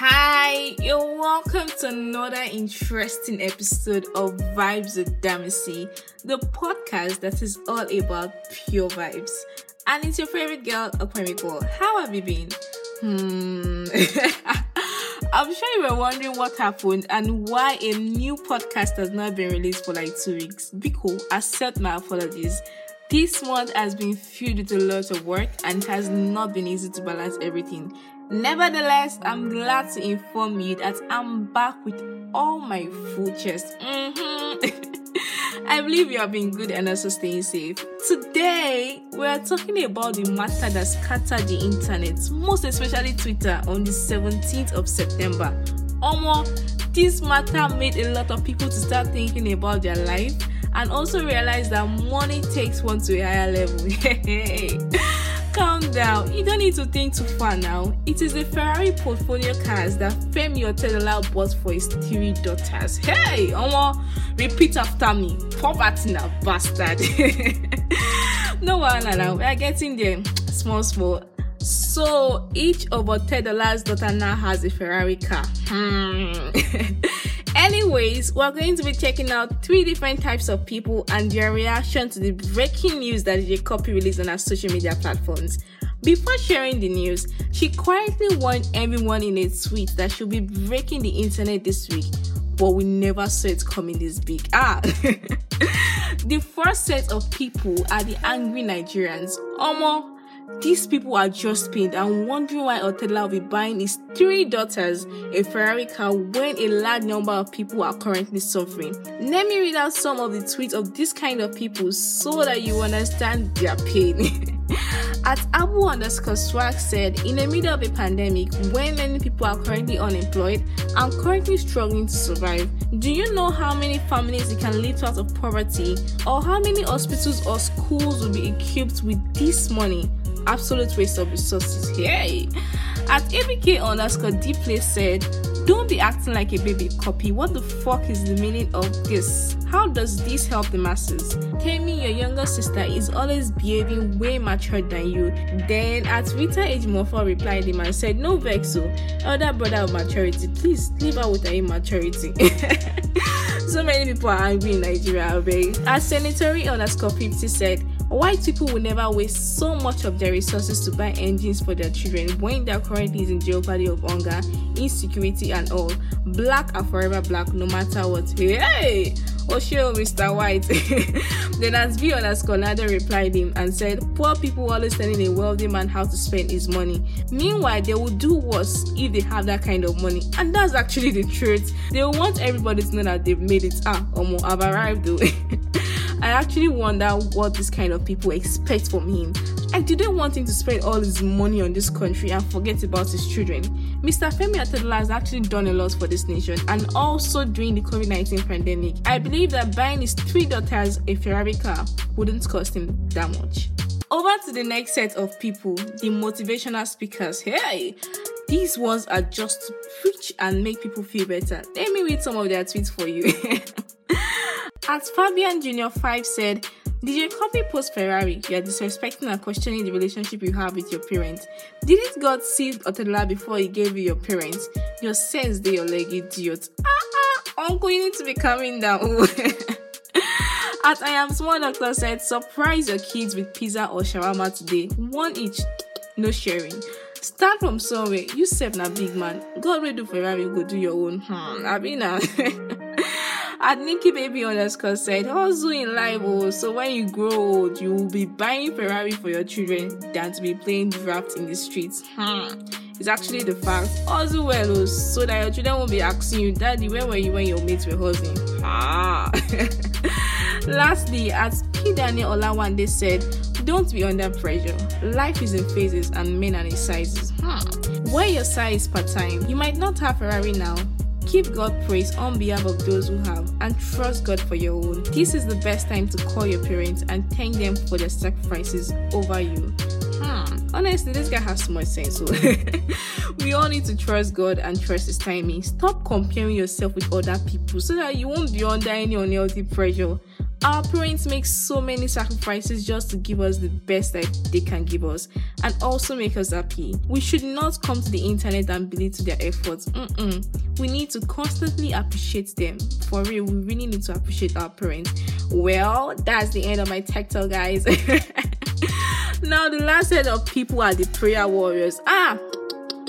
Hi, you're welcome to another interesting episode of Vibes with Damacy, the podcast that is all about pure vibes. And it's your favorite girl, Okwemiko. How have you been? Hmm. I'm sure you were wondering what happened and why a new podcast has not been released for like two weeks. Be Biko, accept my apologies. This month has been filled with a lot of work and it has not been easy to balance everything. Nevertheless, I'm glad to inform you that I'm back with all my full chest. Mm-hmm. I believe you have been good and also staying safe. Today, we are talking about the matter that scattered the internet, most especially Twitter, on the 17th of September. Omo, this matter made a lot of people to start thinking about their life and also realize that money takes one to a higher level. Calm down. You don't need to think too far now. It is the Ferrari Portofino cars that Femi Otedola bought for his three daughters. Hey, Omo, repeat after me. Poverty na bastard. no one now. We are getting there. Small, small. So each of Otedola's daughter now has a Ferrari car. Hmm. Anyways, we're going to be checking out three different types of people and their reaction to the breaking news that DJ Cuppy released on our social media platforms. Before sharing the news, she quietly warned everyone in a tweet that she'll be breaking the internet this week, but we never saw it coming this big. Ah, the first set of people are the angry Nigerians. Omo, these people are just pained and wondering why Otedola will be buying his three daughters a Ferrari car when a large number of people are currently suffering. Let me read out some of the tweets of this kind of people so that you understand their pain. At Abu underscore swag said, in the middle of a pandemic, when many people are currently unemployed and currently struggling to survive, do you know how many families you can lift out of poverty or how many hospitals or schools will be equipped with this money? Absolute waste of resources. Hey! At ABK underscore Deeply said, Don't be acting like a baby Cuppy. What the fuck is the meaning of this? How does this help the masses? Kemi, your younger sister, is always behaving way mature than you. Then at Rita Ejimofor replied him and said, No vexo, oh. elder brother of maturity, please leave her with her immaturity. so many people are angry in Nigeria, right? As Sanitary underscore 50 said, White people will never waste so much of their resources to buy engines for their children when their currently is in jeopardy of hunger, insecurity, and all. Black are forever black no matter what. Hey! Oh, sure, Mr. White. then, as V underscore Nada replied him and said, Poor people always telling a wealthy man how to spend his money. Meanwhile, they will do worse if they have that kind of money. And that's actually the truth. They want everybody to know that they've made it. Ah, Omo, I've arrived though. I actually wonder what this kind of people expect from him. I didn't want him to spend all his money on this country and forget about his children. Mr. Femi Otedola has actually done a lot for this nation and also during the COVID 19 pandemic. I believe that buying his three daughters a Ferrari car wouldn't cost him that much. Over to the next set of people, the motivational speakers. Hey! These ones are just to preach and make people feel better. Let me read some of their tweets for you. As Fabian Junior 5 said, DJ Cuppy post Ferrari, you are disrespecting and questioning the relationship you have with your parents. Didn't God see Otella before he gave you your parents? Your sense they your leg idiot. Ah ah, uncle, you need to be coming down. At I am small doctor said, surprise your kids with pizza or shawarma today. One each, no sharing. Start from somewhere. You serve na big man. God will do Ferrari, go do your own. Hmm, I mean, uh, At Nikki Baby underscore said, hustle in life, oh, so when you grow old, you will be buying Ferrari for your children than to be playing draft in the streets. Hmm. It's actually the fact. Hustle well, oh, so that your children won't be asking you, Daddy, where were you when your mates were hustling? Ah. Lastly, as P. Daniel Olawande said, don't be under pressure. Life is in phases and men are in sizes. Hmm. Wear your size part time. You might not have Ferrari now, Give God praise on behalf of those who have and trust God for your own. This is the best time to call your parents and thank them for their sacrifices over you. Hmm. Honestly, this guy has so much sense. So we all need to trust God and trust His timing. Stop comparing yourself with other people so that you won't be under any unhealthy pressure. Our parents make so many sacrifices just to give us the best that they can give us and also make us happy. We should not come to the internet and belittle their efforts. Mm-mm. We need to constantly appreciate them. For real, we really need to appreciate our parents. Well, that's the end of my tech talk, guys. now, the last set of people are the prayer warriors. Ah,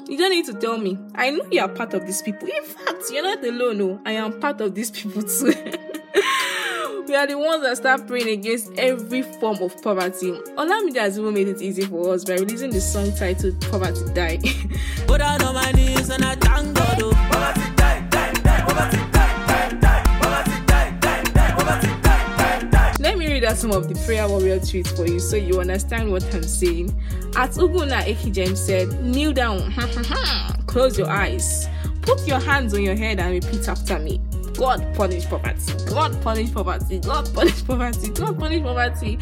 you don't need to tell me. I know you are part of these people. In fact, you're not alone. No, I am part of these people too. we are the ones that start praying against every form of poverty. Olamide has even made it easy for us by releasing the song titled Poverty Die. Put down on my knees and I thank God. Oh. Poverty die, die, die, poverty die, die, die, poverty die, die, die, poverty die, die, die. Let me read out some of the prayer warrior tweets for you so you understand what I'm saying. At Uguna Ekijem said, kneel down, close your eyes, put your hands on your head and repeat after me. God punish poverty. God punish poverty. God punish poverty. God punish poverty.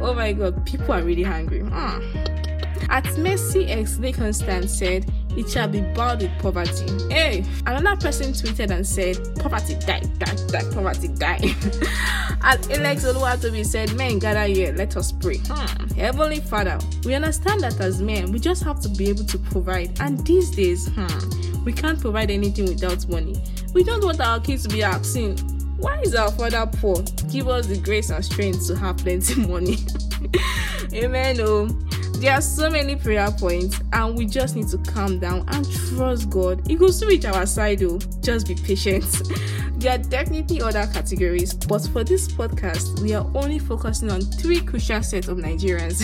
Oh my God, people are really hungry. Mm. At Mercy X Constant said, it shall be bowed with poverty. Hey, another person tweeted and said, poverty die, die, die, poverty die. and Alex Oluwatobi said, men gather here, let us pray. Hmm. Heavenly Father, we understand that as men, we just have to be able to provide. And these days, hmm, we can't provide anything without money. We don't want our kids to be asking, why is our father poor? Give us the grace and strength to have plenty money. Amen. Oh. There are so many prayer points, and we just need to calm down and trust God. He to reach our side, though. Just be patient. there are definitely other categories, but for this podcast, we are only focusing on three crucial sets of Nigerians.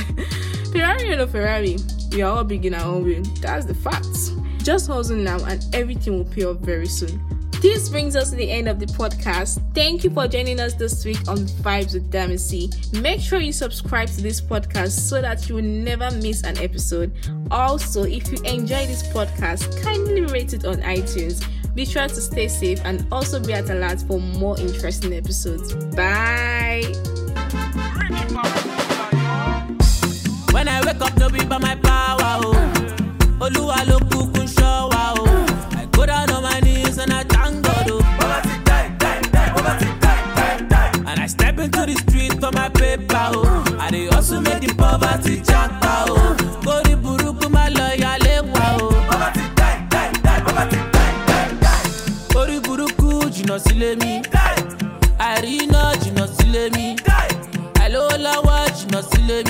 Ferrari or no Ferrari, we are all big in our own way. That's the facts. Just hustle now, and everything will pay off very soon. This brings us to the end of the podcast. Thank you for joining us this week on Vibes with Damacy. Make sure you subscribe to this podcast so that you will never miss an episode. Also, if you enjoy this podcast, kindly rate it on iTunes. Be sure to stay safe and also be at alert for more interesting episodes. Bye. When I wake up, no be by my bàbá ti jápa o kórí burúkú má lọ yálé wa o. bàbá ti dáì dáì dáì bàbá ti dáì dáì dáì. orí burúkú jìnnà sílé mi àìrí iná jìnnà sílé mi àìlówó lọ́wọ́ jìnnà sílé mi.